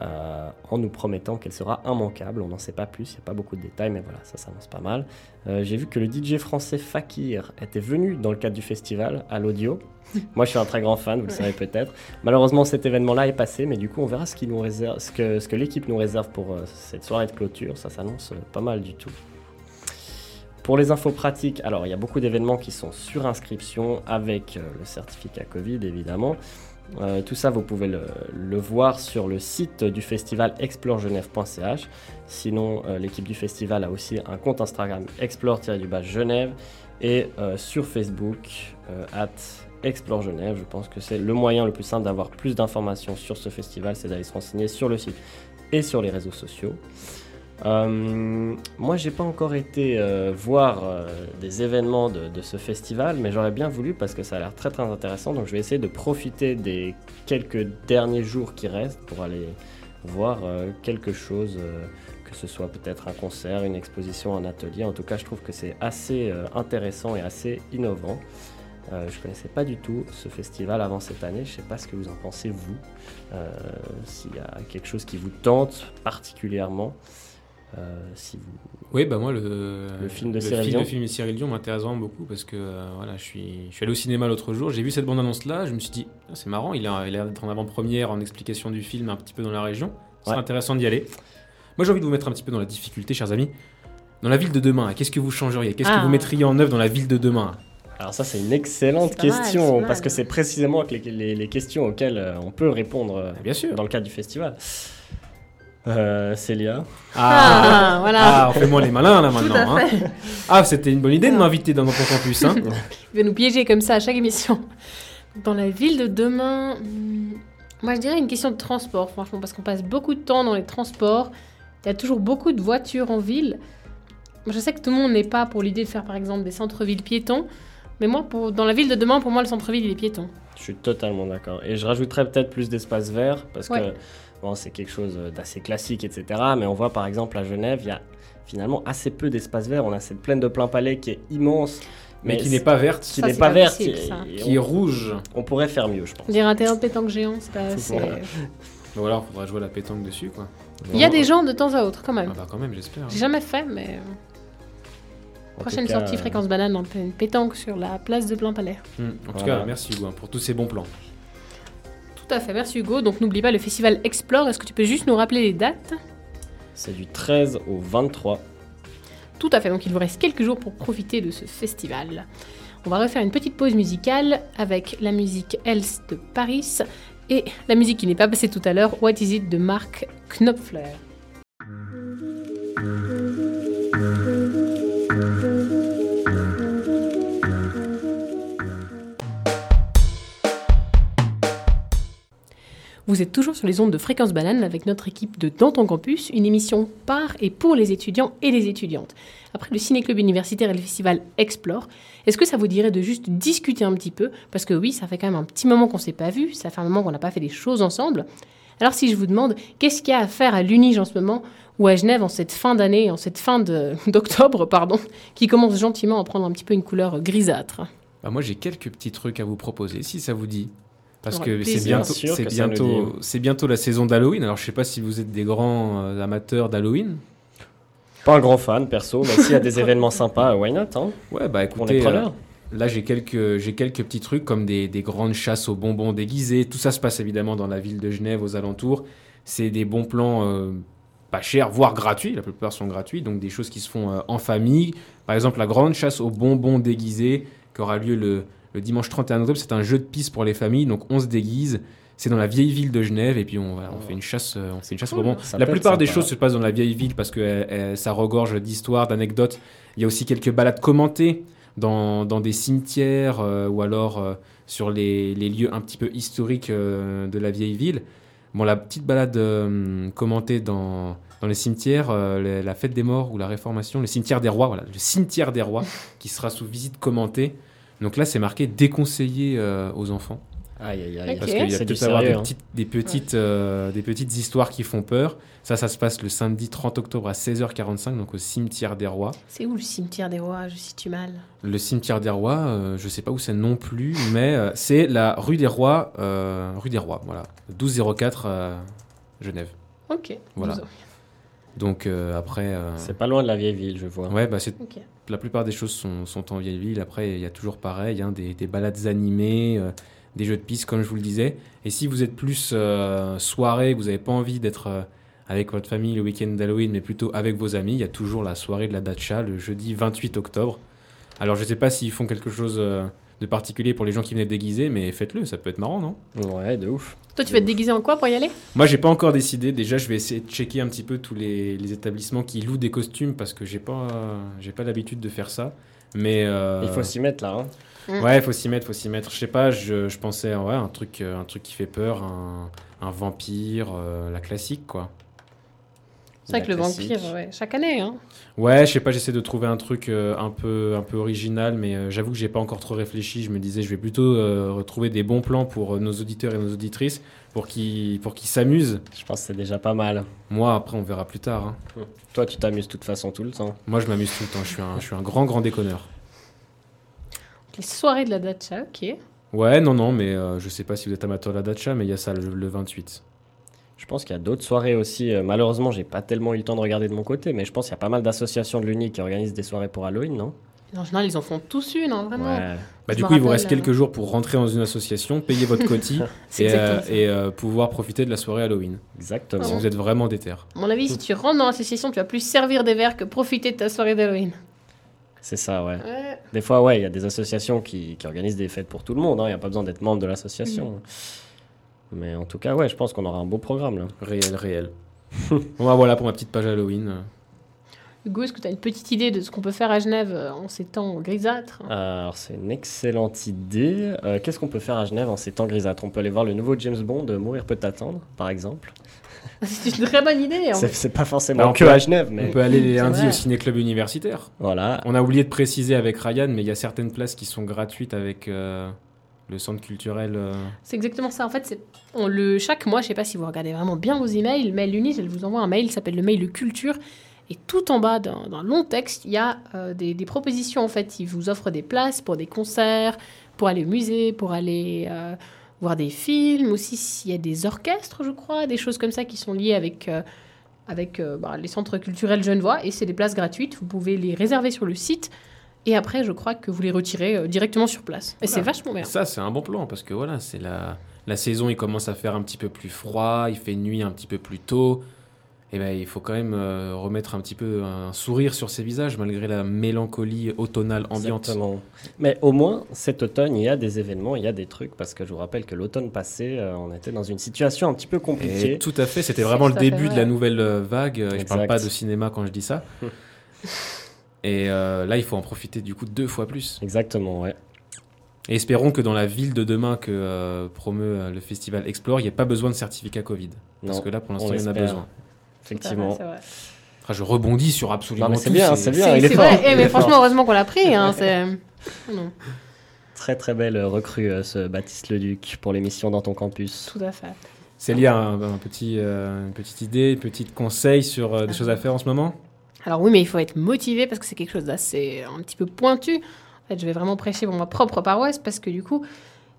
S7: euh, en nous promettant qu'elle sera immanquable. On n'en sait pas plus, il n'y a pas beaucoup de détails, mais voilà, ça s'annonce pas mal. Euh, J'ai vu que le DJ français Fakir était venu dans le cadre du festival à l'audio. [laughs] Moi, je suis un très grand fan, vous le savez peut-être. Malheureusement, cet événement-là est passé, mais du coup, on verra ce, que, l'équipe nous réserve pour euh, cette soirée de clôture. Ça s'annonce euh, pas mal du tout. Pour les infos pratiques, alors il y a beaucoup d'événements qui sont sur inscription avec euh, le certificat Covid évidemment. Tout ça, vous pouvez le, voir sur le site du festival exploregenève.ch. Sinon, l'équipe du festival a aussi un compte Instagram explore-du-bas Genève et sur Facebook at Explore Genève. Je pense que c'est le moyen le plus simple d'avoir plus d'informations sur ce festival, c'est d'aller se renseigner sur le site et sur les réseaux sociaux. Euh, moi, j'ai pas encore été euh, voir euh, des événements de, de ce festival, mais j'aurais bien voulu parce que ça a l'air très très intéressant. Donc, je vais essayer de profiter des quelques derniers jours qui restent pour aller voir euh, quelque chose, que ce soit peut-être un concert, une exposition, un atelier. En tout cas, je trouve que c'est assez intéressant et assez innovant. Euh, je connaissais pas du tout ce festival avant cette année. Je sais pas ce que vous en pensez vous. Euh, S'il y a quelque chose qui vous tente particulièrement. Euh, si vous...
S8: Oui, bah moi, le,
S7: Le film de
S8: le
S7: Cyril
S8: film
S7: Dion.
S8: film de Cyril Dion m'intéresse vraiment beaucoup parce que euh, voilà, je suis, je suis allé au cinéma l'autre jour, j'ai vu cette bande-annonce-là, je me suis dit, Ah, c'est marrant, il a il a l'air d'être en avant-première, en explication du film un petit peu dans la région. C'est
S7: Ouais.
S8: intéressant d'y aller. Moi, j'ai envie de vous mettre un petit peu dans la difficulté, chers amis. Dans la ville de demain, qu'est-ce que vous changeriez? Qu'est-ce que
S6: Ah.
S8: vous mettriez en œuvre dans la ville de demain?
S7: Alors ça c'est une excellente
S6: mal,
S7: question parce
S6: mal.
S7: que c'est précisément les, les- les questions auxquelles euh, on peut répondre euh,
S8: Bien sûr.
S7: dans le cadre du festival. Euh, Célia.
S6: Ah, voilà.
S8: Ah, on fait moins les malins là maintenant.
S6: à
S8: hein. Ah, c'était une bonne idée de m'inviter dans notre campus. Hein. [laughs]
S6: Il va nous piéger comme ça à chaque émission. Dans la ville de demain, hmm, moi je dirais une question de transport, franchement, parce qu'on passe beaucoup de temps dans les transports. Il y a toujours beaucoup de voitures en ville. Je sais que tout le monde n'est pas pour l'idée de faire par exemple des centres-villes piétons, mais moi, pour, dans la ville de demain, pour moi, le centre-ville, il est piéton.
S7: Je suis totalement d'accord. Et je rajouterais peut-être plus d'espace vert parce que bon, c'est quelque chose d'assez classique, etc. Mais on voit par exemple à Genève, il y a finalement assez peu d'espace vert. On a cette plaine de plein palais qui est immense,
S8: Mais qui n'est pas verte,
S7: qui n'est pas
S6: pas
S7: verte.
S8: qui est
S7: on,
S8: rouge.
S7: on pourrait faire mieux, je pense.
S6: On un terrain de pétanque géant, c'est pas assez...
S7: Voilà.
S8: Ou alors, il faudra jouer à la pétanque dessus, quoi.
S6: Il y a des gens de temps à autre, quand
S8: Ah
S6: même.
S8: bah quand même, j'espère.
S6: J'ai jamais fait, mais...
S7: En
S6: Prochaine
S7: cas,
S6: sortie
S7: euh,
S6: Fréquence Banane, fait une pétanque sur la place de Plein Palais.
S8: Hmm. En tout
S7: Voilà.
S8: cas, merci Hugo hein, pour tous ces bons plans.
S6: Tout à fait, merci Hugo. Donc n'oublie pas le festival Explore. Est-ce que tu peux juste nous rappeler les dates?
S7: C'est du 13 au 23.
S6: Tout à fait, donc il vous reste quelques jours pour profiter de ce festival. On va refaire une petite pause musicale avec la musique Else de Paris et la musique qui n'est pas passée tout à l'heure, What Is It de Mark Knopfler. Vous êtes toujours sur les ondes de Fréquence Banane avec notre équipe de Dans ton campus, une émission par et pour les étudiants et les étudiantes. Après le ciné-club universitaire et le festival Explore, est-ce que ça vous dirait de juste discuter un petit peu? Parce que oui, ça fait quand même un petit moment qu'on s'est pas vu, ça fait un moment qu'on n'a pas fait des choses ensemble. Alors si je vous demande, qu'est-ce qu'il y a à faire à l'Unige en ce moment ou à Genève en cette fin d'année, en cette fin [laughs] d'octobre, pardon, qui commence gentiment à prendre un petit peu une couleur grisâtre?
S8: Bah, moi, j'ai quelques petits trucs à vous proposer, si ça vous dit. Parce que c'est bientôt, c'est bientôt, c'est bientôt la saison d'Halloween. Alors, je sais pas si vous êtes des grands euh, amateurs d'Halloween.
S7: Pas un grand fan perso, mais s'il y a des [laughs] événements sympas, why not hein?
S8: Ouais, bah
S7: On est
S8: écoutez,
S7: preneurs.
S8: euh, là j'ai quelques, j'ai quelques petits trucs comme des, des grandes chasses aux bonbons déguisés. Tout ça se passe évidemment dans la ville de Genève, aux alentours. C'est des bons plans euh, pas chers, voire gratuits. La plupart sont gratuits, donc des choses qui se font euh, en famille. Par exemple, la grande chasse aux bonbons déguisés qui aura lieu le, le dimanche 31 octobre. C'est un jeu de piste pour les familles, donc on se déguise. C'est dans la vieille ville de Genève et puis on, voilà, on fait une chasse, euh, on fait une chasse au
S6: Cool.
S8: bonbons.
S7: Ça
S8: La plupart des choses se passent dans la vieille ville parce que euh, euh, ça regorge d'histoires, d'anecdotes. Il y a aussi quelques balades commentées dans, dans des cimetières euh, ou alors euh, sur les, les lieux un petit peu historiques euh, de la vieille ville. Bon, la petite balade euh, commentée dans, dans les cimetières, euh, les- la fête des morts ou la réformation, le cimetière des rois, voilà, le cimetière des rois [laughs] qui sera sous visite commentée. Donc là, c'est marqué déconseillé euh, aux enfants.
S7: Aïe, aïe, aïe.
S6: Ok.
S8: Parce qu'il y a peut-être avoir des
S7: sérieux. hein.
S8: petites, des, petites, euh, des petites histoires qui font peur. Ça, ça se passe le samedi 30 octobre à 16h45, donc au cimetière des rois.
S6: C'est où le cimetière des rois? Je situe mal.
S8: Le cimetière des rois, euh, je sais pas où c'est non plus, mais euh, c'est la rue des rois, euh, rue des rois, voilà, 1204 euh, Genève.
S6: Ok.
S8: Voilà. Donc euh, après, euh,
S7: C'est pas loin de la vieille ville, je vois.
S8: ouais, bah c'est
S6: Ok.
S8: la plupart des choses sont, sont en vieille ville. Après, il y a toujours pareil, hein, des, des balades animées, euh, des jeux de piste, comme je vous le disais. Et si vous êtes plus euh, soirée, que vous n'avez pas envie d'être euh, avec votre famille le week-end d'Halloween, mais plutôt avec vos amis, il y a toujours la soirée de la Dacha le jeudi 28 octobre. Alors, je sais pas s'ils font quelque chose euh, de particulier pour les gens qui venaient déguiser, mais faites-le, ça peut être marrant, non?
S7: Ouais, de ouf.
S6: Toi, tu vas te déguiser en quoi pour y aller?
S8: Moi, j'ai pas encore décidé. Déjà, je vais essayer de checker un petit peu tous les, les établissements qui louent des costumes parce que j'ai pas, j'ai pas l'habitude de faire ça. Mais euh,
S7: Il faut s'y mettre là. hein.
S8: Ouais, faut s'y mettre, faut s'y mettre. Je sais pas, je, je pensais ouais, un truc, euh, un truc qui fait peur, un, un vampire, euh, la classique quoi.
S6: C'est vrai que le vampire, ouais, chaque année. Hein.
S8: Ouais, je sais pas, j'essaie de trouver un truc euh, un peu, un peu original, mais euh, j'avoue que j'ai pas encore trop réfléchi. Je me disais, je vais plutôt euh, retrouver des bons plans pour euh, nos auditeurs et nos auditrices, pour qu'ils, pour qu'ils s'amusent.
S7: Je pense que c'est déjà pas mal.
S8: Moi, après, on verra plus tard. hein.
S7: Toi, tu t'amuses de toute façon tout le temps.
S8: Moi, je m'amuse tout le temps. Je suis un, je suis un grand, grand déconneur.
S6: Les soirées de la dacha, ok.
S8: Ouais, non, non, mais euh, je sais pas si vous êtes amateur de la dacha, mais il y a ça le, le 28.
S7: Je pense qu'il y a d'autres soirées aussi. Euh, malheureusement, j'ai pas tellement eu le temps de regarder de mon côté, mais je pense qu'il y a pas mal d'associations de l'UNI qui organisent des soirées pour Halloween, non?
S6: En général, ils en font tous une, hein, vraiment.
S7: Ouais.
S8: Bah, du coup, il vous reste quelques
S6: euh,
S8: jours pour rentrer dans une association, payer votre cotis [laughs] et, euh, et, euh, pouvoir profiter de la soirée Halloween.
S7: Exactement.
S8: Si vous êtes vraiment déter.
S6: À mon avis, si tu rentres dans l'association, tu vas plus servir des verres que profiter de ta soirée d'Halloween.
S7: C'est ça, ouais.
S6: Ouais.
S7: Des fois, ouais, il y a des associations qui, qui organisent des fêtes pour tout le monde. hein. Il n'y a pas besoin d'être membre de l'association. Mais en tout cas, ouais, je pense qu'on aura un beau programme là.
S8: Réel, réel. [laughs] bon, bah, voilà pour ma petite page Halloween.
S6: Hugo, est-ce que tu as une petite idée de ce qu'on peut faire à Genève euh, en ces temps grisâtres?
S7: Alors, c'est une excellente idée. Euh, Qu'est-ce qu'on peut faire à Genève en ces temps grisâtres? On peut aller voir le nouveau James Bond, Mourir peut attendre, par exemple.
S6: C'est une très bonne idée. [laughs]
S7: C'est c'est pas forcément
S8: on
S7: que
S8: peut-
S7: à Genève, mais
S8: On peut aller les lundis
S6: vrai.
S8: au ciné-club universitaire.
S7: voilà.
S8: On a oublié de préciser avec Ryan, mais il y a certaines places qui sont gratuites avec euh, le centre culturel. euh.
S6: C'est exactement ça. En fait, on le chaque mois, je sais pas si vous regardez vraiment bien vos emails, mais l'UNIS, elle vous envoie un mail, il s'appelle le mail culture. Et tout en bas d'un long texte, il y a euh, des, propositions. En fait, ils vous offrent des places pour des concerts, pour aller au musée, pour aller euh, voir des films. Aussi, s'il y a des orchestres, je crois, des choses comme ça qui sont liées avec, avec bah, les centres culturels Genevois. Et c'est des places gratuites. Vous pouvez les réserver sur le site. Et après, je crois que vous les retirez euh, directement sur place. Et c'est vachement bien.
S8: Ça, c'est un bon plan parce que voilà, c'est la, la saison, il commence à faire un petit peu plus froid, il fait nuit un petit peu plus tôt. Et ben, il faut quand même euh, remettre un petit peu un sourire sur ses visages malgré la mélancolie automnale ambiante.
S7: Exactement. Mais au moins, cet automne, il y a des événements, il y a des trucs, parce que je vous rappelle que l'automne passé, euh, on était dans une situation un petit peu compliquée.
S8: Et tout à fait, c'était vraiment le début de la nouvelle vague. Je parle
S7: Exact.
S8: pas de cinéma quand je dis ça. [laughs] Et euh, là, il faut en profiter du coup deux fois plus.
S7: Exactement, ouais.
S8: Et espérons que dans la ville de demain que euh, promeut euh, le festival Explore, il n'y ait pas besoin de certificat Covid. Parce
S7: Non,
S8: que là, pour
S7: on
S8: l'instant, il y en a besoin.
S7: Effectivement.
S6: Vrai.
S8: Ah, je rebondis sur absolument
S7: Non, mais c'est
S8: tout,
S7: bien, c'est bien.
S6: C'est
S7: il est
S6: c'est
S7: fort,
S6: vrai. Eh, mais
S7: fort.
S6: franchement, heureusement qu'on l'a pris. Hein, [laughs] non,
S7: Très très belle recrue, ce Baptiste Leduc, pour l'émission dans ton campus.
S6: tout à fait.
S8: Célia, un, un petit, euh, une petite idée, un petit conseil sur euh, des choses à faire en ce moment?
S6: Alors oui, mais il faut être motivé parce que c'est quelque chose d'assez un petit peu pointu. En fait, je vais vraiment prêcher pour ma propre paroisse parce que du coup,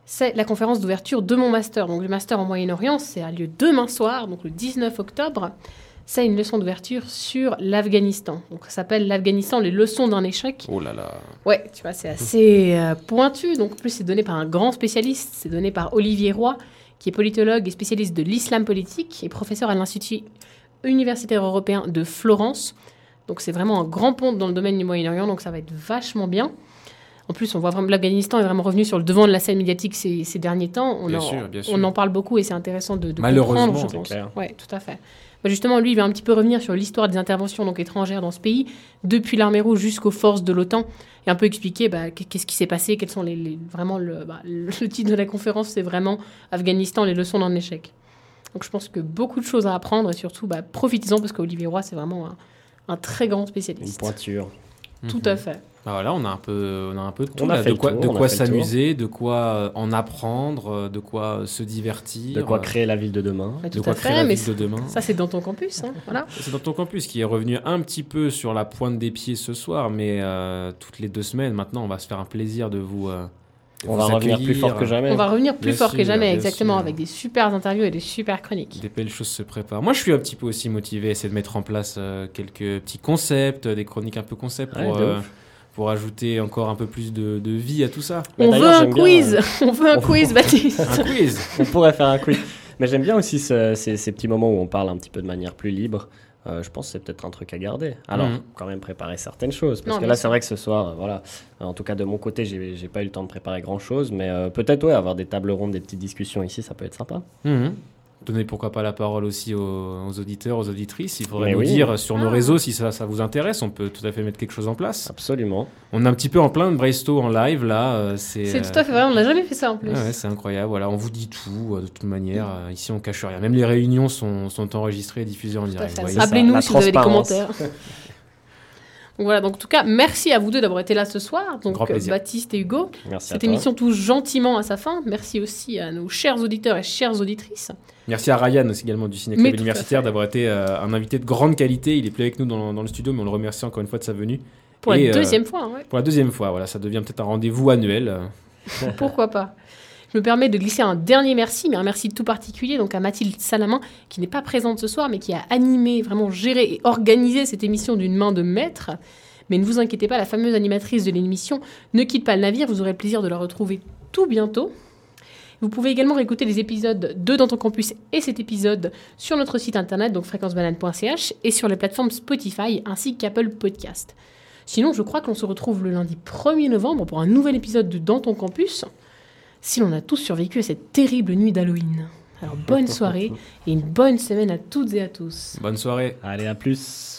S6: c'est la conférence d'ouverture de mon master. Donc le master en Moyen-Orient, c'est a lieu demain soir, donc le 19 octobre. C'est une leçon d'ouverture sur l'Afghanistan. Donc ça s'appelle l'Afghanistan, les leçons d'un échec.
S8: Oh là là.
S6: Ouais, tu vois, c'est assez euh, pointu. Donc, en plus, c'est donné par un grand spécialiste. C'est donné par Olivier Roy, qui est politologue et spécialiste de l'islam politique et professeur à l'Institut universitaire européen de Florence. Donc, c'est vraiment un grand pont dans le domaine du Moyen-Orient. Donc, ça va être vachement bien. En plus, on voit vraiment l'Afghanistan est vraiment revenu sur le devant de la scène médiatique ces, ces derniers temps. On,
S8: Bien
S6: en,
S8: sûr, bien sûr.
S6: on en parle beaucoup et c'est intéressant de, de
S8: Malheureusement,
S6: comprendre, je
S8: c'est
S6: pense.
S7: clair.
S6: Ouais, tout à fait. Bah, justement, lui, il va un petit peu revenir sur l'histoire des interventions donc étrangères dans ce pays, depuis l'armée rouge jusqu'aux forces de l'OTAN, et un peu expliquer bah, qu'est-ce qui s'est passé, quels sont les, les- vraiment le, bah, le titre de la conférence, c'est vraiment Afghanistan, les leçons d'un échec. Donc je pense que beaucoup de choses à apprendre et surtout profitez-en parce qu'Olivier Roy c'est vraiment un, un très grand
S7: Une
S6: spécialiste.
S7: pointure.
S6: Tout
S8: Mhm.
S6: à fait.
S8: Ah, voilà, on a un peu, on a un peu de tout.
S7: On a
S8: là.
S7: fait
S8: de quoi,
S7: tour,
S8: de
S7: on a
S8: quoi s'amuser, de quoi euh, en apprendre, euh, de quoi euh, se divertir.
S7: De quoi
S8: euh,
S7: créer la ville de demain.
S6: Bah,
S8: de quoi
S6: à
S8: créer
S6: fait,
S8: la ville de demain.
S6: ça c'est dans ton campus. hein, voilà.
S8: C'est dans ton campus qui est revenu un petit peu sur la pointe des pieds ce soir, mais euh, toutes les deux semaines maintenant, on va se faire un plaisir de vous. euh, de
S7: On va revenir plus fort que jamais.
S6: On va revenir plus
S8: Bien
S6: fort que jamais, exactement,
S8: sûr.
S6: avec des super interviews et des super chroniques.
S8: Des belles choses se préparent. Moi, je suis un petit peu aussi motivé à essayer de mettre en place euh, quelques petits concepts, des chroniques un peu concepts pour,
S7: Ouais,
S8: euh, pour ajouter encore un peu plus de, de vie à tout ça.
S7: Bah,
S6: on veut
S7: d'ailleurs,
S6: un
S7: bien,
S6: quiz,
S7: euh, [laughs]
S6: on veut un quiz, [laughs] Baptiste.
S8: Un quiz
S7: On pourrait faire un quiz. Mais j'aime bien aussi ce- ces, ces petits moments où on parle un petit peu de manière plus libre. Euh, je pense que c'est peut-être un truc à garder. Alors,
S8: Mhm.
S7: quand même préparer certaines choses. Parce
S6: Non,
S7: que là, c'est vrai que ce soir, euh, voilà. En tout cas, de mon côté, j'ai j'ai pas eu le temps de préparer grand chose. Mais euh, peut-être, ouais, avoir des tables rondes, des petites discussions ici, ça peut être sympa.
S8: Mhm. Donner pourquoi pas la parole aussi aux, aux auditeurs, aux auditrices. Il faudrait
S7: Mais
S8: nous
S7: oui.
S8: dire sur nos
S6: Ah.
S8: réseaux si ça, ça vous intéresse. On peut tout à fait mettre quelque chose en place.
S7: Absolument.
S8: On est un petit peu en plein de braisto en live là. euh, C'est euh,
S6: tout à fait vrai, on n'a jamais fait ça en plus.
S8: Ouais, c'est incroyable. Voilà, on vous dit tout euh, de toute manière. ici, on cache rien. Même les réunions sont, sont enregistrées et diffusées en direct.
S6: Appelez-nous si vous avez des commentaires. [laughs] Donc voilà, donc en tout cas, merci à vous deux d'avoir été là ce soir. Donc
S8: plaisir.
S6: Baptiste et Hugo.
S7: Merci à
S6: Cette émission touche gentiment à sa fin. Merci aussi à nos chers auditeurs et chères auditrices.
S8: Merci à Ryan aussi également du Ciné Club Universitaire d'avoir été euh, un invité de grande qualité. Il est plus avec nous dans, dans le studio, mais on le remercie encore une fois de sa venue.
S6: Pour
S8: Et,
S6: la
S8: euh,
S6: deuxième fois, hein, ouais.
S8: Pour la deuxième fois, voilà, ça devient peut-être un rendez-vous annuel. euh. [laughs]
S6: pourquoi pas. Je me permets de glisser un dernier merci, mais un merci tout particulier donc à Mathilde Salamin, qui n'est pas présente ce soir, mais qui a animé, vraiment géré et organisé cette émission d'une main de maître. Mais ne vous inquiétez pas, la fameuse animatrice de l'émission ne quitte pas le navire, vous aurez le plaisir de la retrouver tout bientôt. Vous pouvez également réécouter les épisodes de Dans ton campus et cet épisode sur notre site internet, donc fréquencebanane.ch, et sur les plateformes Spotify ainsi qu'Apple Podcast. Sinon, je crois qu'on se retrouve le lundi 1er novembre pour un nouvel épisode de Dans ton campus, si l'on a tous survécu à cette terrible nuit d'Halloween. Alors bonne soirée et une bonne semaine à toutes et à tous.
S8: Bonne soirée.
S7: Allez, à plus.